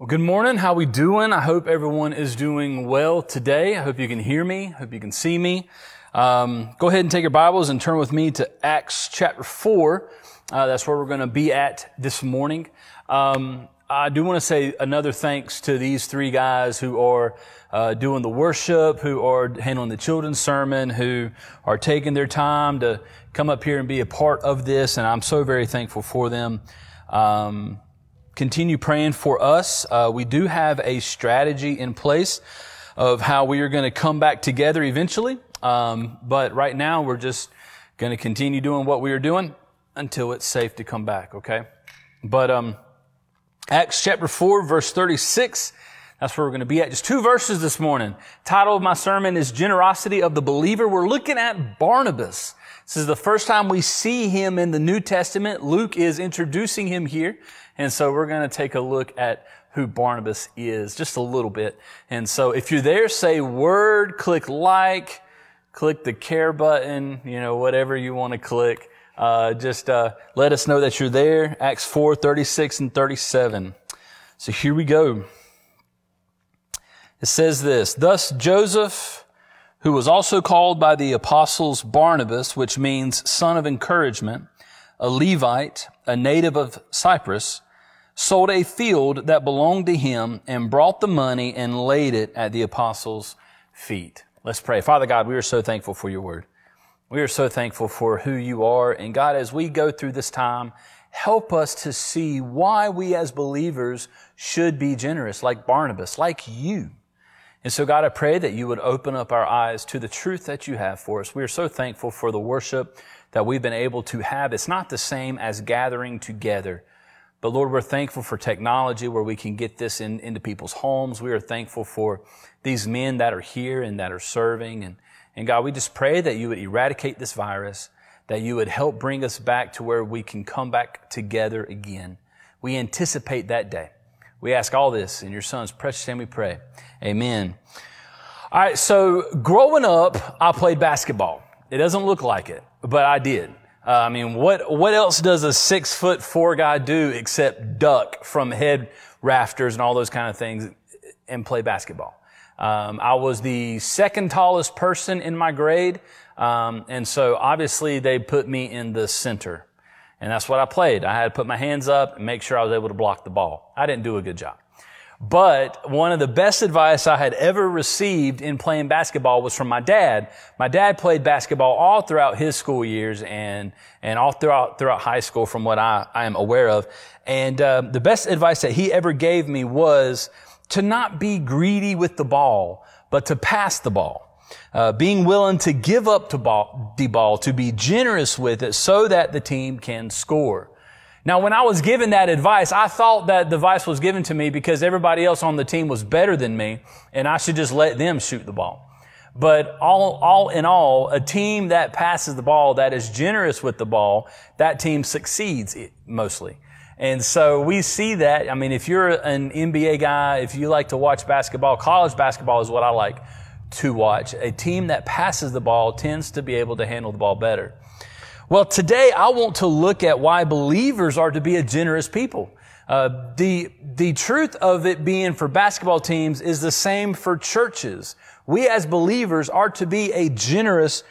Well, good morning. How we doing? I hope everyone is doing well today. I hope you can hear me. I hope you can see me. Um, go ahead and take your Bibles and turn with me to Acts chapter four. Uh, that's where we're going to be at this morning. Um, I do want to say another thanks to these three guys who are uh, doing the worship, who are handling the children's sermon, who are taking their time to come up here and be a part of this, and I'm so very thankful for them. Um, continue praying for us. Uh, we do have a strategy in place of how we are going to come back together eventually. Um, but right now, we're just going to continue doing what we are doing until it's safe to come back. Okay. But um, Acts chapter four, verse thirty-six. That's where we're going to be at. Just two verses this morning. Title of my sermon is Generosity of the Believer. We're looking at Barnabas. This is the first time we see him in the New Testament. Luke is introducing him here. And so we're going to take a look at who Barnabas is just a little bit. And so if you're there, say word, click like, click the care button, you know, whatever you want to click. Uh, just uh, let us know that you're there. Acts 4, 36 and 37. So here we go. It says this, Thus Joseph, who was also called by the apostles Barnabas, which means son of encouragement, a Levite, a native of Cyprus, sold a field that belonged to him and brought the money and laid it at the apostles' feet. Let's pray. Father God, we are so thankful for your word. We are so thankful for who you are. And God, as we go through this time, help us to see why we as believers should be generous, like Barnabas, like you. And so, God, I pray that you would open up our eyes to the truth that you have for us. We are so thankful for the worship that we've been able to have. It's not the same as gathering together. But Lord, we're thankful for technology where we can get this in, into people's homes. We are thankful for these men that are here and that are serving. And, and God, we just pray that you would eradicate this virus, that you would help bring us back to where we can come back together again. We anticipate that day. We ask all this in your son's precious name we pray. Amen. All right. So growing up, I played basketball. It doesn't look like it, but I did. Uh, I mean, what, what else does a six foot four guy do except duck from head rafters and all those kind of things and play basketball? Um, I was the second tallest person in my grade. Um, and so obviously they put me in the center. And that's what I played. I had to put my hands up and make sure I was able to block the ball. I didn't do a good job. But one of the best advice I had ever received in playing basketball was from my dad. My dad played basketball all throughout his school years and, and all throughout, throughout high school from what I, I am aware of. And, uh, the best advice that he ever gave me was to not be greedy with the ball, but to pass the ball. Uh, being willing to give up to ball, the ball, to be generous with it so that the team can score. Now, when I was given that advice, I thought that the advice was given to me because everybody else on the team was better than me and I should just let them shoot the ball. But all, all in all, a team that passes the ball, that is generous with the ball, that team succeeds mostly. And so we see that. I mean, if you're an NBA guy, if you like to watch basketball, college basketball is what I like to watch. A team that passes the ball tends to be able to handle the ball better. Well, today I want to look at why believers are to be a generous people. Uh, the the truth of it being for basketball teams is the same for churches. We as believers are to be a generous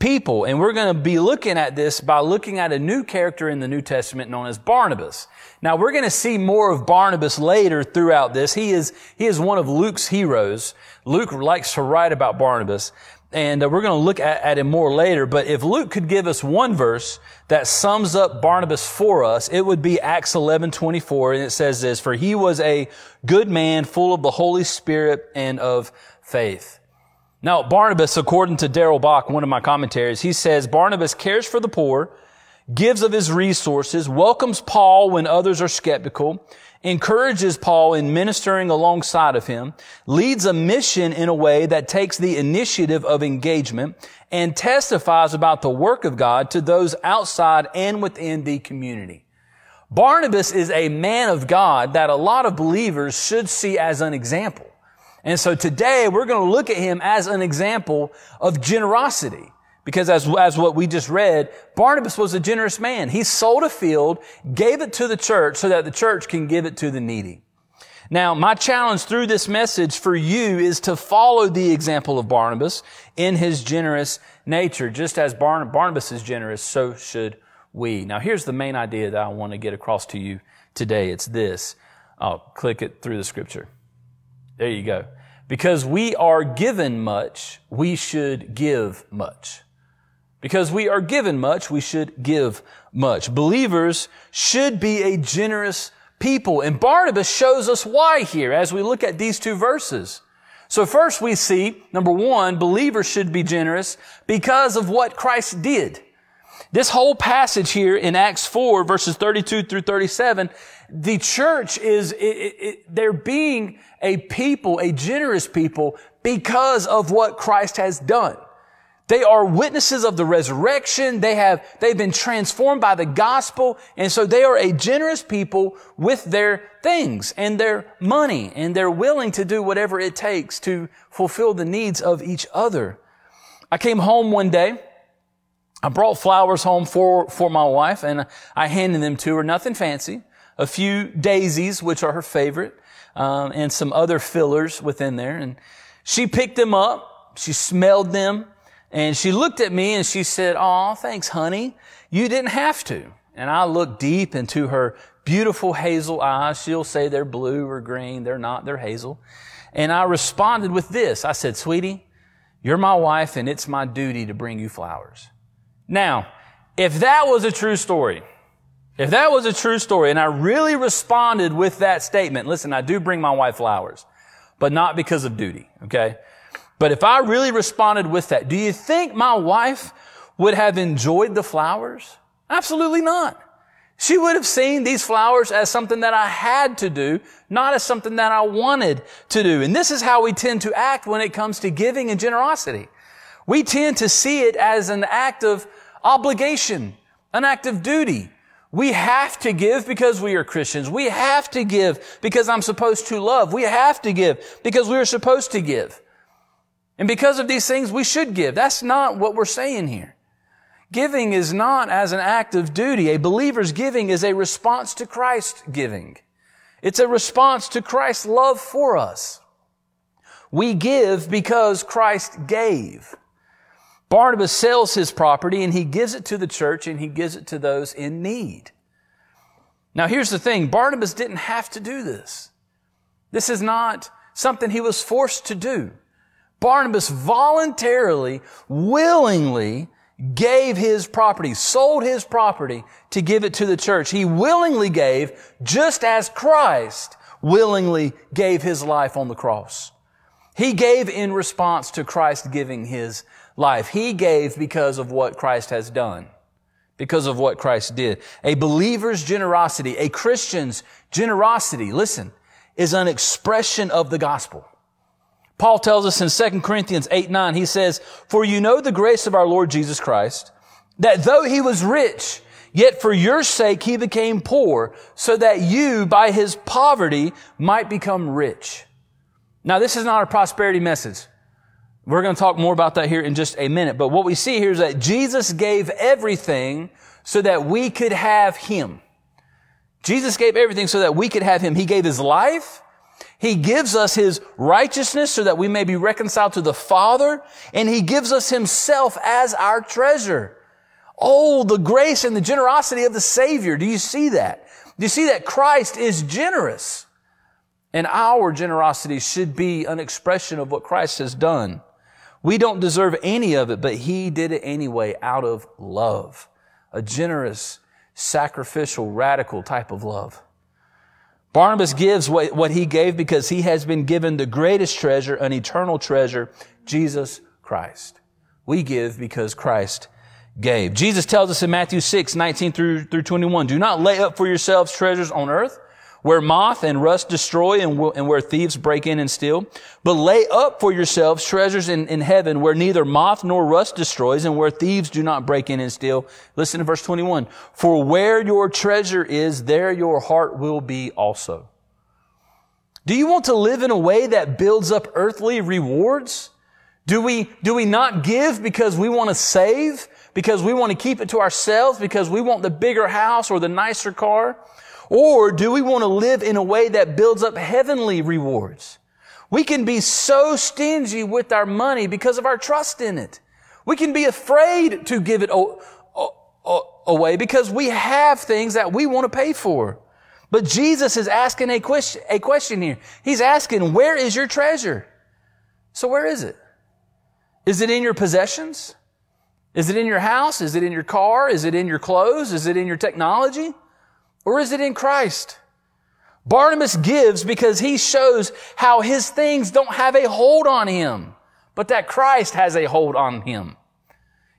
people, and we're going to be looking at this by looking at a new character in the New Testament known as Barnabas. Now we're going to see more of Barnabas later throughout this. He is he is one of Luke's heroes. Luke likes to write about Barnabas. And uh, we're going to look at, at, him more later. But if Luke could give us one verse that sums up Barnabas for us, it would be Acts 11, 24. And it says this, for he was a good man full of the Holy Spirit and of faith. Now, Barnabas, according to Darrell Bock, one of my commentaries, he says, Barnabas cares for the poor, gives of his resources, welcomes Paul when others are skeptical, encourages Paul in ministering alongside of him, leads a mission in a way that takes the initiative of engagement, and testifies about the work of God to those outside and within the community. Barnabas is a man of God that a lot of believers should see as an example. And so today we're going to look at him as an example of generosity. Because as, as what we just read, Barnabas was a generous man. He sold a field, gave it to the church so that the church can give it to the needy. Now, my challenge through this message for you is to follow the example of Barnabas in his generous nature. Just as Barnabas is generous, so should we. Now, here's the main idea that I want to get across to you today. It's this. I'll click it through the scripture. There you go. Because we are given much, we should give much. Because we are given much, we should give much. Believers should be a generous people. And Barnabas shows us why here as we look at these two verses. So first we see, number one, believers should be generous because of what Christ did. This whole passage here in Acts 4 verses 32 through 37, the church is, it, it, they're being a people, a generous people because of what Christ has done. They are witnesses of the resurrection. They have, they've been transformed by the gospel. And so they are a generous people with their things and their money. And they're willing to do whatever it takes to fulfill the needs of each other. I came home one day. I brought flowers home for, for my wife and I handed them to her. Nothing fancy. A few daisies, which are her favorite, um, and some other fillers within there. And she picked them up. She smelled them. And she looked at me and she said, Aw, thanks, honey. You didn't have to. And I looked deep into her beautiful hazel eyes. She'll say they're blue or green. They're not. They're hazel. And I responded with this. I said, sweetie, you're my wife and it's my duty to bring you flowers. Now, if that was a true story, if that was a true story and I really responded with that statement, listen, I do bring my wife flowers, but not because of duty. Okay. But if I really responded with that, do you think my wife would have enjoyed the flowers? Absolutely not. She would have seen these flowers as something that I had to do, not as something that I wanted to do. And this is how we tend to act when it comes to giving and generosity. We tend to see it as an act of obligation, an act of duty. We have to give because we are Christians. We have to give because I'm supposed to love. We have to give because we are supposed to give. And because of these things, we should give. That's not what we're saying here. Giving is not as an act of duty. A believer's giving is a response to Christ's giving. It's a response to Christ's love for us. We give because Christ gave. Barnabas sells his property and he gives it to the church and he gives it to those in need. Now here's the thing. Barnabas didn't have to do this. This is not something he was forced to do. Barnabas voluntarily, willingly gave his property, sold his property to give it to the church. He willingly gave just as Christ willingly gave his life on the cross. He gave in response to Christ giving his life. He gave because of what Christ has done, because of what Christ did. A believer's generosity, a Christian's generosity, listen, is an expression of the gospel. Paul tells us in 2 Corinthians 8, 9, he says, For you know the grace of our Lord Jesus Christ, that though he was rich, yet for your sake he became poor, so that you by his poverty might become rich. Now this is not a prosperity message. We're going to talk more about that here in just a minute. But what we see here is that Jesus gave everything so that we could have him. Jesus gave everything so that we could have him. He gave his life. He gives us His righteousness so that we may be reconciled to the Father, and He gives us Himself as our treasure. Oh, the grace and the generosity of the Savior. Do you see that? Do you see that Christ is generous? And our generosity should be an expression of what Christ has done. We don't deserve any of it, but He did it anyway out of love. A generous, sacrificial, radical type of love. Barnabas gives what, he gave because he has been given the greatest treasure, an eternal treasure, Jesus Christ. We give because Christ gave. Jesus tells us in Matthew 6, 19 through, through 21, do not lay up for yourselves treasures on earth where moth and rust destroy and, and, where thieves break in and steal. But lay up for yourselves treasures in, in heaven where neither moth nor rust destroys and where thieves do not break in and steal. Listen to verse 21. For where your treasure is, there your heart will be also. Do you want to live in a way that builds up earthly rewards? Do we, do we not give because we want to save? Because we want to keep it to ourselves? Because we want the bigger house or the nicer car? Or do we want to live in a way that builds up heavenly rewards? We can be so stingy with our money because of our trust in it. We can be afraid to give it away because we have things that we want to pay for. But Jesus is asking a question, a question here. He's asking, where is your treasure? So where is it? Is it in your possessions? Is it in your house? Is it in your car? Is it in your clothes? Is it in your technology? Or is it in Christ? Barnabas gives because he shows how his things don't have a hold on him, but that Christ has a hold on him.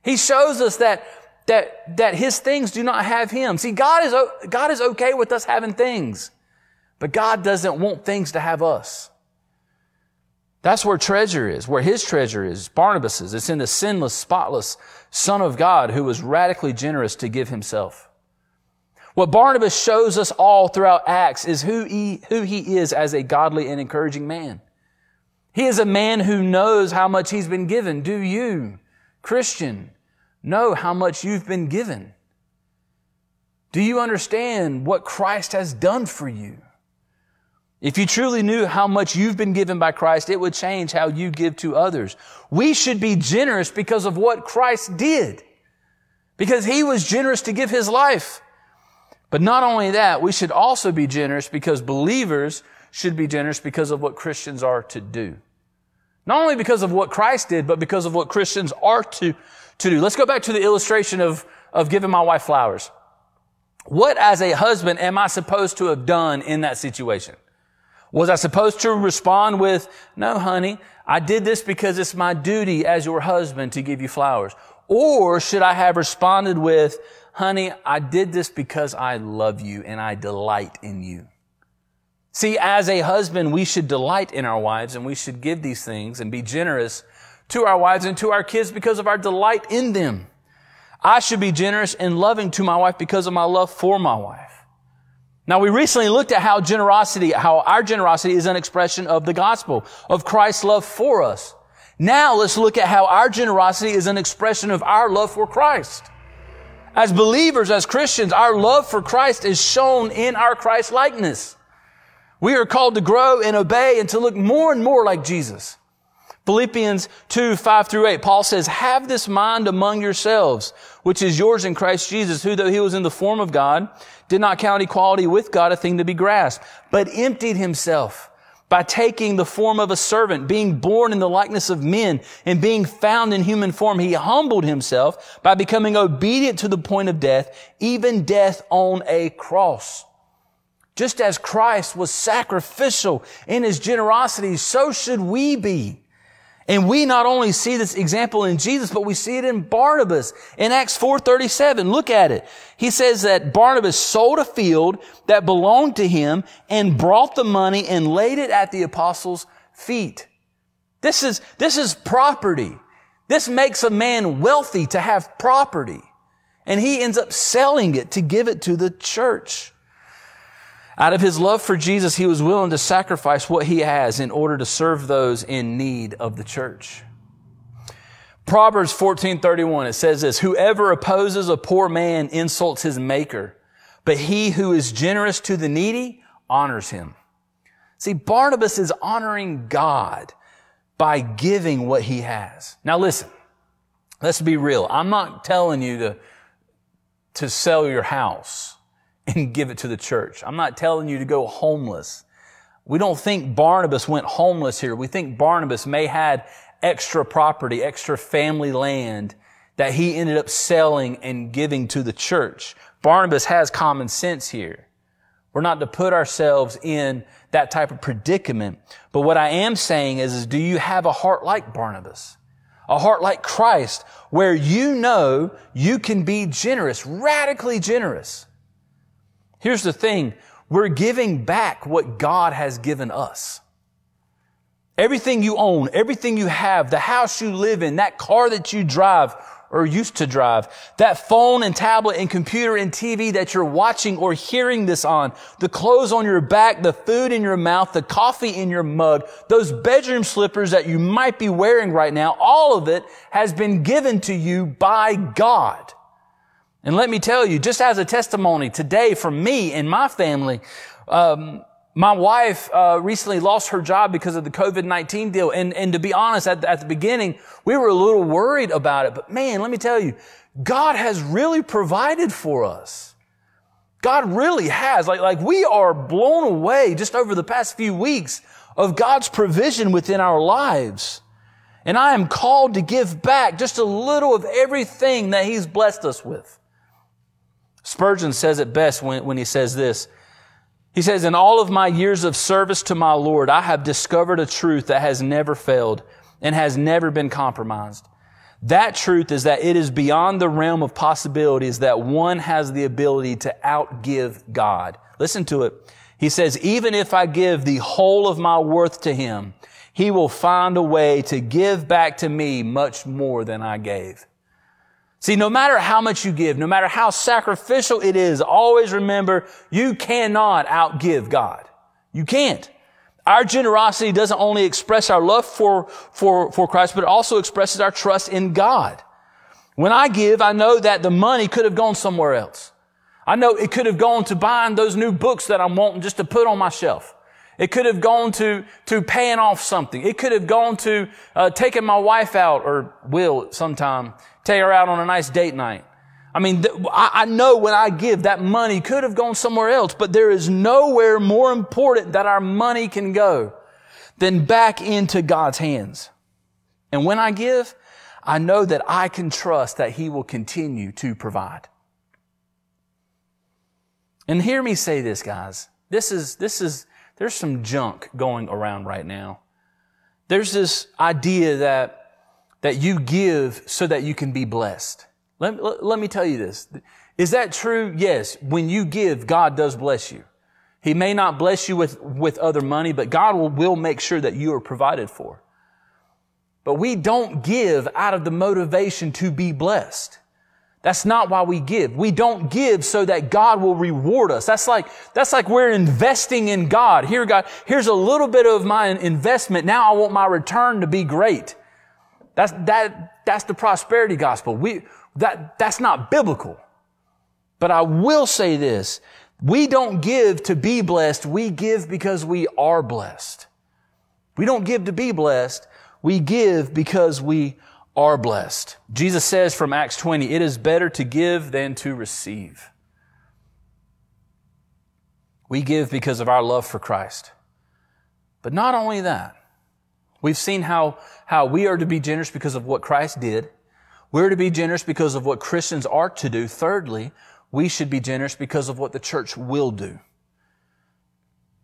He shows us that, that, that his things do not have him. See, God is, God is okay with us having things, but God doesn't want things to have us. That's where treasure is, where his treasure is, Barnabas's. It's in the sinless, spotless Son of God who was radically generous to give himself. What Barnabas shows us all throughout Acts is who he, who he is as a godly and encouraging man. He is a man who knows how much he's been given. Do you, Christian, know how much you've been given? Do you understand what Christ has done for you? If you truly knew how much you've been given by Christ, it would change how you give to others. We should be generous because of what Christ did. Because he was generous to give his life. But not only that, we should also be generous because believers should be generous because of what Christians are to do. Not only because of what Christ did, but because of what Christians are to, to do. Let's go back to the illustration of, of giving my wife flowers. What as a husband am I supposed to have done in that situation? Was I supposed to respond with, no, honey, I did this because it's my duty as your husband to give you flowers? Or should I have responded with, honey, I did this because I love you and I delight in you? See, as a husband, we should delight in our wives and we should give these things and be generous to our wives and to our kids because of our delight in them. I should be generous and loving to my wife because of my love for my wife. Now we recently looked at how generosity, how our generosity is an expression of the gospel, of Christ's love for us. Now let's look at how our generosity is an expression of our love for Christ. As believers, as Christians, our love for Christ is shown in our Christ likeness. We are called to grow and obey and to look more and more like Jesus. Philippians 2, 5 through 8, Paul says, Have this mind among yourselves, which is yours in Christ Jesus, who though he was in the form of God, did not count equality with God a thing to be grasped, but emptied himself by taking the form of a servant, being born in the likeness of men, and being found in human form. He humbled himself by becoming obedient to the point of death, even death on a cross. Just as Christ was sacrificial in his generosity, so should we be. And we not only see this example in Jesus, but we see it in Barnabas in Acts 4:37. Look at it. He says that Barnabas sold a field that belonged to him and brought the money and laid it at the apostles' feet. This is, this is property. This makes a man wealthy to have property. And he ends up selling it to give it to the church. Out of his love for Jesus, he was willing to sacrifice what he has in order to serve those in need of the church. Proverbs 14:31 it says this, whoever opposes a poor man insults his maker, but he who is generous to the needy honors him. See, Barnabas is honoring God by giving what he has. Now listen, let's be real. I'm not telling you to, to sell your house and give it to the church. I'm not telling you to go homeless. We don't think Barnabas went homeless here. We think Barnabas may had extra property, extra family land that he ended up selling and giving to the church. Barnabas has common sense here. We're not to put ourselves in that type of predicament. But what I am saying is, is do you have a heart like Barnabas? A heart like Christ where you know you can be generous, radically generous. Here's the thing. We're giving back what God has given us. Everything you own, everything you have, the house you live in, that car that you drive or used to drive, that phone and tablet and computer and TV that you're watching or hearing this on, the clothes on your back, the food in your mouth, the coffee in your mug, those bedroom slippers that you might be wearing right now, all of it has been given to you by God. And let me tell you, just as a testimony today from me and my family, um, my wife uh, recently lost her job because of the COVID-19 deal. And, and to be honest, at, at the beginning, we were a little worried about it. But man, let me tell you, God has really provided for us. God really has. Like, like we are blown away just over the past few weeks of God's provision within our lives. And I am called to give back just a little of everything that He's blessed us with. Spurgeon says it best when, when he says this. He says, In all of my years of service to my Lord, I have discovered a truth that has never failed and has never been compromised. That truth is that it is beyond the realm of possibilities that one has the ability to outgive God. Listen to it. He says, even if I give the whole of my worth to him, he will find a way to give back to me much more than I gave. See, no matter how much you give, no matter how sacrificial it is, always remember you cannot outgive God. You can't. Our generosity doesn't only express our love for, for, for Christ, but it also expresses our trust in God. When I give, I know that the money could have gone somewhere else. I know it could have gone to buying those new books that I'm wanting just to put on my shelf. It could have gone to, to paying off something. It could have gone to uh, taking my wife out, or will sometime, take her out on a nice date night. I mean, th- I know when I give, that money could have gone somewhere else, but there is nowhere more important that our money can go than back into God's hands. And when I give, I know that I can trust that He will continue to provide. And hear me say this, guys. This is, this is, there's some junk going around right now. There's this idea that, that you give so that you can be blessed. Let, let, let me tell you this. Is that true? Yes. When you give, God does bless you. He may not bless you with, with other money, but God will, will make sure that you are provided for. But we don't give out of the motivation to be blessed. That's not why we give. We don't give so that God will reward us. That's like, that's like we're investing in God. Here, God, here's a little bit of my investment. Now I want my return to be great. That's, that, that's the prosperity gospel. We, that, that's not biblical. But I will say this. We don't give to be blessed. We give because we are blessed. We don't give to be blessed. We give because we are blessed. Jesus says from Acts 20, it is better to give than to receive. We give because of our love for Christ. But not only that, we've seen how, how we are to be generous because of what Christ did. We're to be generous because of what Christians are to do. Thirdly, we should be generous because of what the church will do.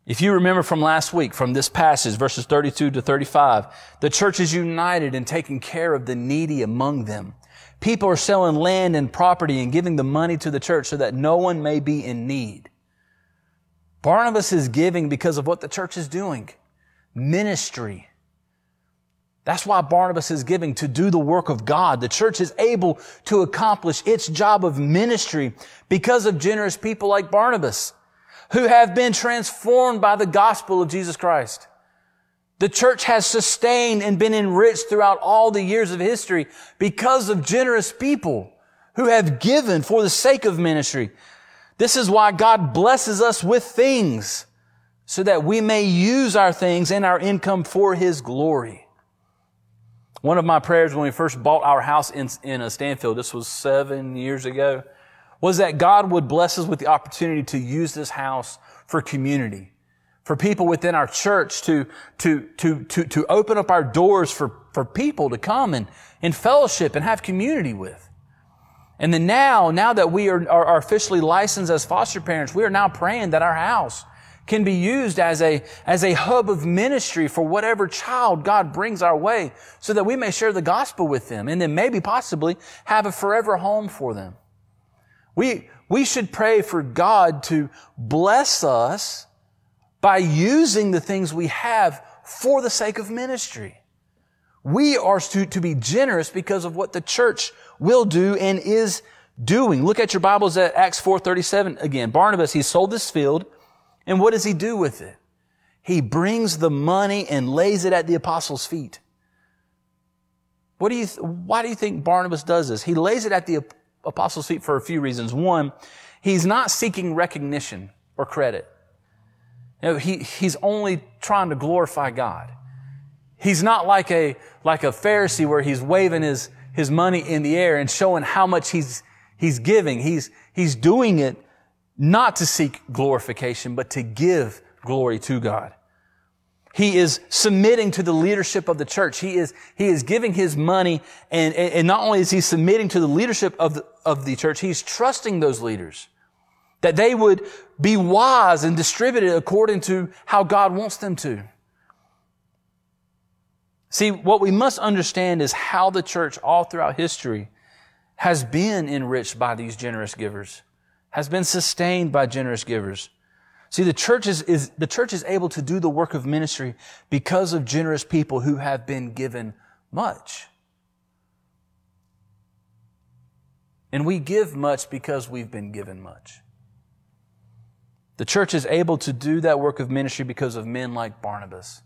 If you remember from last week, from this passage, verses 32 to 35, the church is united in taking care of the needy among them. People are selling land and property and giving the money to the church so that no one may be in need. Barnabas is giving because of what the church is doing. Ministry. That's why Barnabas is giving to do the work of God. The church is able to accomplish its job of ministry because of generous people like Barnabas who have been transformed by the gospel of Jesus Christ. The church has sustained and been enriched throughout all the years of history because of generous people who have given for the sake of ministry. This is why God blesses us with things so that we may use our things and our income for His glory. One of my prayers when we first bought our house in, in uh, Stanfield, this was seven years ago, was that God would bless us with the opportunity to use this house for community, for people within our church to, to, to, to, to open up our doors for, for people to come and, and fellowship and have community with. And then now, now that we are, are officially licensed as foster parents, we are now praying that our house can be used as a, as a hub of ministry for whatever child God brings our way so that we may share the gospel with them and then maybe possibly have a forever home for them. We, we should pray for God to bless us by using the things we have for the sake of ministry. We are to, to be generous because of what the church will do and is doing. Look at your Bibles at Acts 4.37 again. Barnabas, he sold this field, and what does he do with it? He brings the money and lays it at the apostles' feet. What do you, th- why do you think Barnabas does this? He lays it at the apostles' feet for a few reasons. One, he's not seeking recognition or credit. You know, he, he's only trying to glorify God. He's not like a, like a Pharisee where he's waving his, his money in the air and showing how much he's, he's giving. He's, he's doing it not to seek glorification, but to give glory to God. He is submitting to the leadership of the church. He is, he is giving his money and, and not only is he submitting to the leadership of the, of the church, he's trusting those leaders that they would be wise and distributed according to how God wants them to. See, what we must understand is how the church all throughout history has been enriched by these generous givers, has been sustained by generous givers. See, the church is, is, the church is able to do the work of ministry because of generous people who have been given much. And we give much because we've been given much. The church is able to do that work of ministry because of men like Barnabas,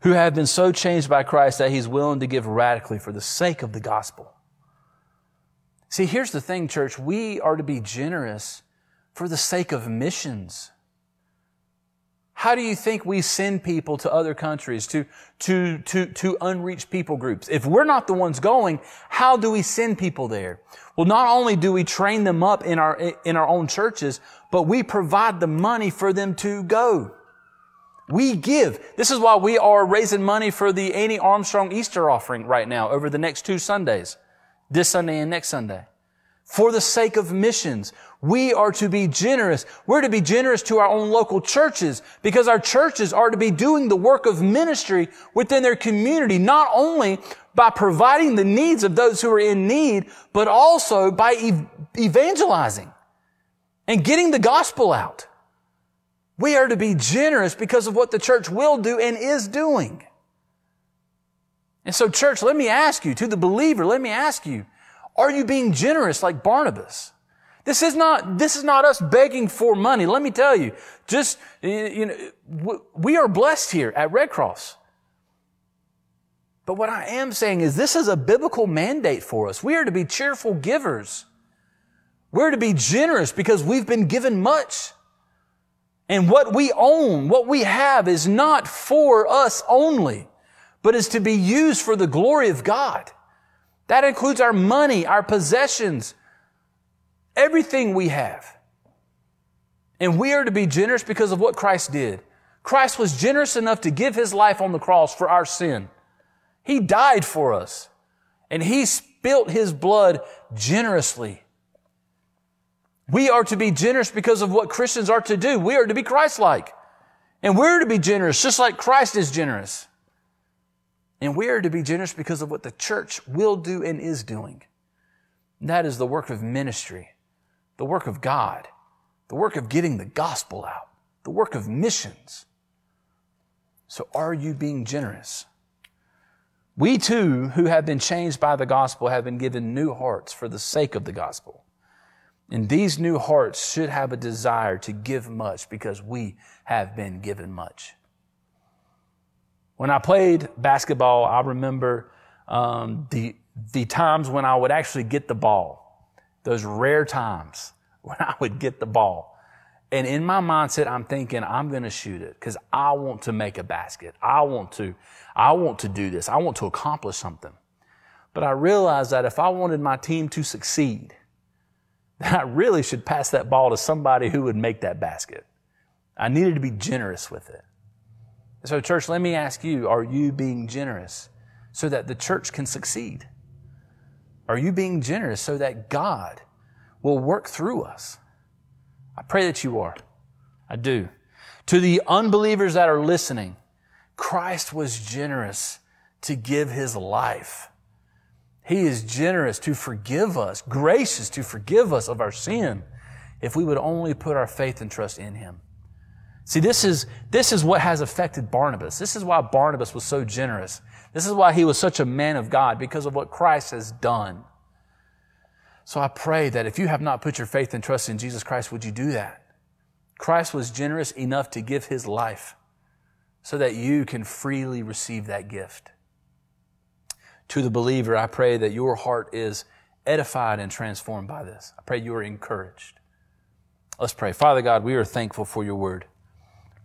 who have been so changed by Christ that he's willing to give radically for the sake of the gospel. See, here's the thing, church. We are to be generous for the sake of missions. How do you think we send people to other countries, to, to, to, to unreached people groups? If we're not the ones going, how do we send people there? Well, not only do we train them up in our, in our own churches, but we provide the money for them to go. We give. This is why we are raising money for the Annie Armstrong Easter offering right now over the next two Sundays. This Sunday and next Sunday for the sake of missions. We are to be generous. We're to be generous to our own local churches because our churches are to be doing the work of ministry within their community, not only by providing the needs of those who are in need, but also by ev- evangelizing and getting the gospel out. We are to be generous because of what the church will do and is doing. And so church, let me ask you, to the believer, let me ask you, are you being generous like Barnabas? This is not, this is not us begging for money. Let me tell you, just, you know, we are blessed here at Red Cross. But what I am saying is this is a biblical mandate for us. We are to be cheerful givers. We're to be generous because we've been given much. And what we own, what we have is not for us only, but is to be used for the glory of God. That includes our money, our possessions, everything we have. And we are to be generous because of what Christ did. Christ was generous enough to give his life on the cross for our sin. He died for us and he spilt his blood generously. We are to be generous because of what Christians are to do. We are to be Christ-like. And we're to be generous just like Christ is generous. And we are to be generous because of what the church will do and is doing. And that is the work of ministry, the work of God, the work of getting the gospel out, the work of missions. So are you being generous? We too, who have been changed by the gospel, have been given new hearts for the sake of the gospel. And these new hearts should have a desire to give much because we have been given much. When I played basketball, I remember um, the, the times when I would actually get the ball, those rare times when I would get the ball. And in my mindset, I'm thinking, I'm going to shoot it because I want to make a basket. I want to, I want to do this. I want to accomplish something. But I realized that if I wanted my team to succeed, then I really should pass that ball to somebody who would make that basket. I needed to be generous with it. So, church, let me ask you are you being generous so that the church can succeed? Are you being generous so that God will work through us? I pray that you are. I do. To the unbelievers that are listening, Christ was generous to give his life. He is generous to forgive us, gracious to forgive us of our sin if we would only put our faith and trust in him. See, this is, this is what has affected Barnabas. This is why Barnabas was so generous. This is why he was such a man of God because of what Christ has done. So I pray that if you have not put your faith and trust in Jesus Christ, would you do that? Christ was generous enough to give his life so that you can freely receive that gift. To the believer, I pray that your heart is edified and transformed by this. I pray you are encouraged. Let's pray. Father God, we are thankful for your word.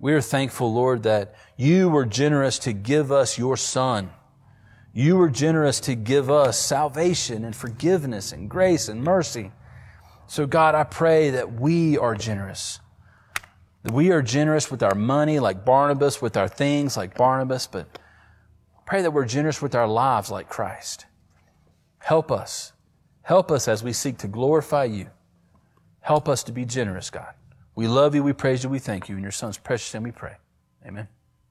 We are thankful, Lord, that you were generous to give us your son. You were generous to give us salvation and forgiveness and grace and mercy. So God, I pray that we are generous. That we are generous with our money like Barnabas, with our things like Barnabas, but pray that we're generous with our lives like Christ. Help us. Help us as we seek to glorify you. Help us to be generous, God. We love you, we praise you, we thank you. In your Son's precious name we pray. Amen.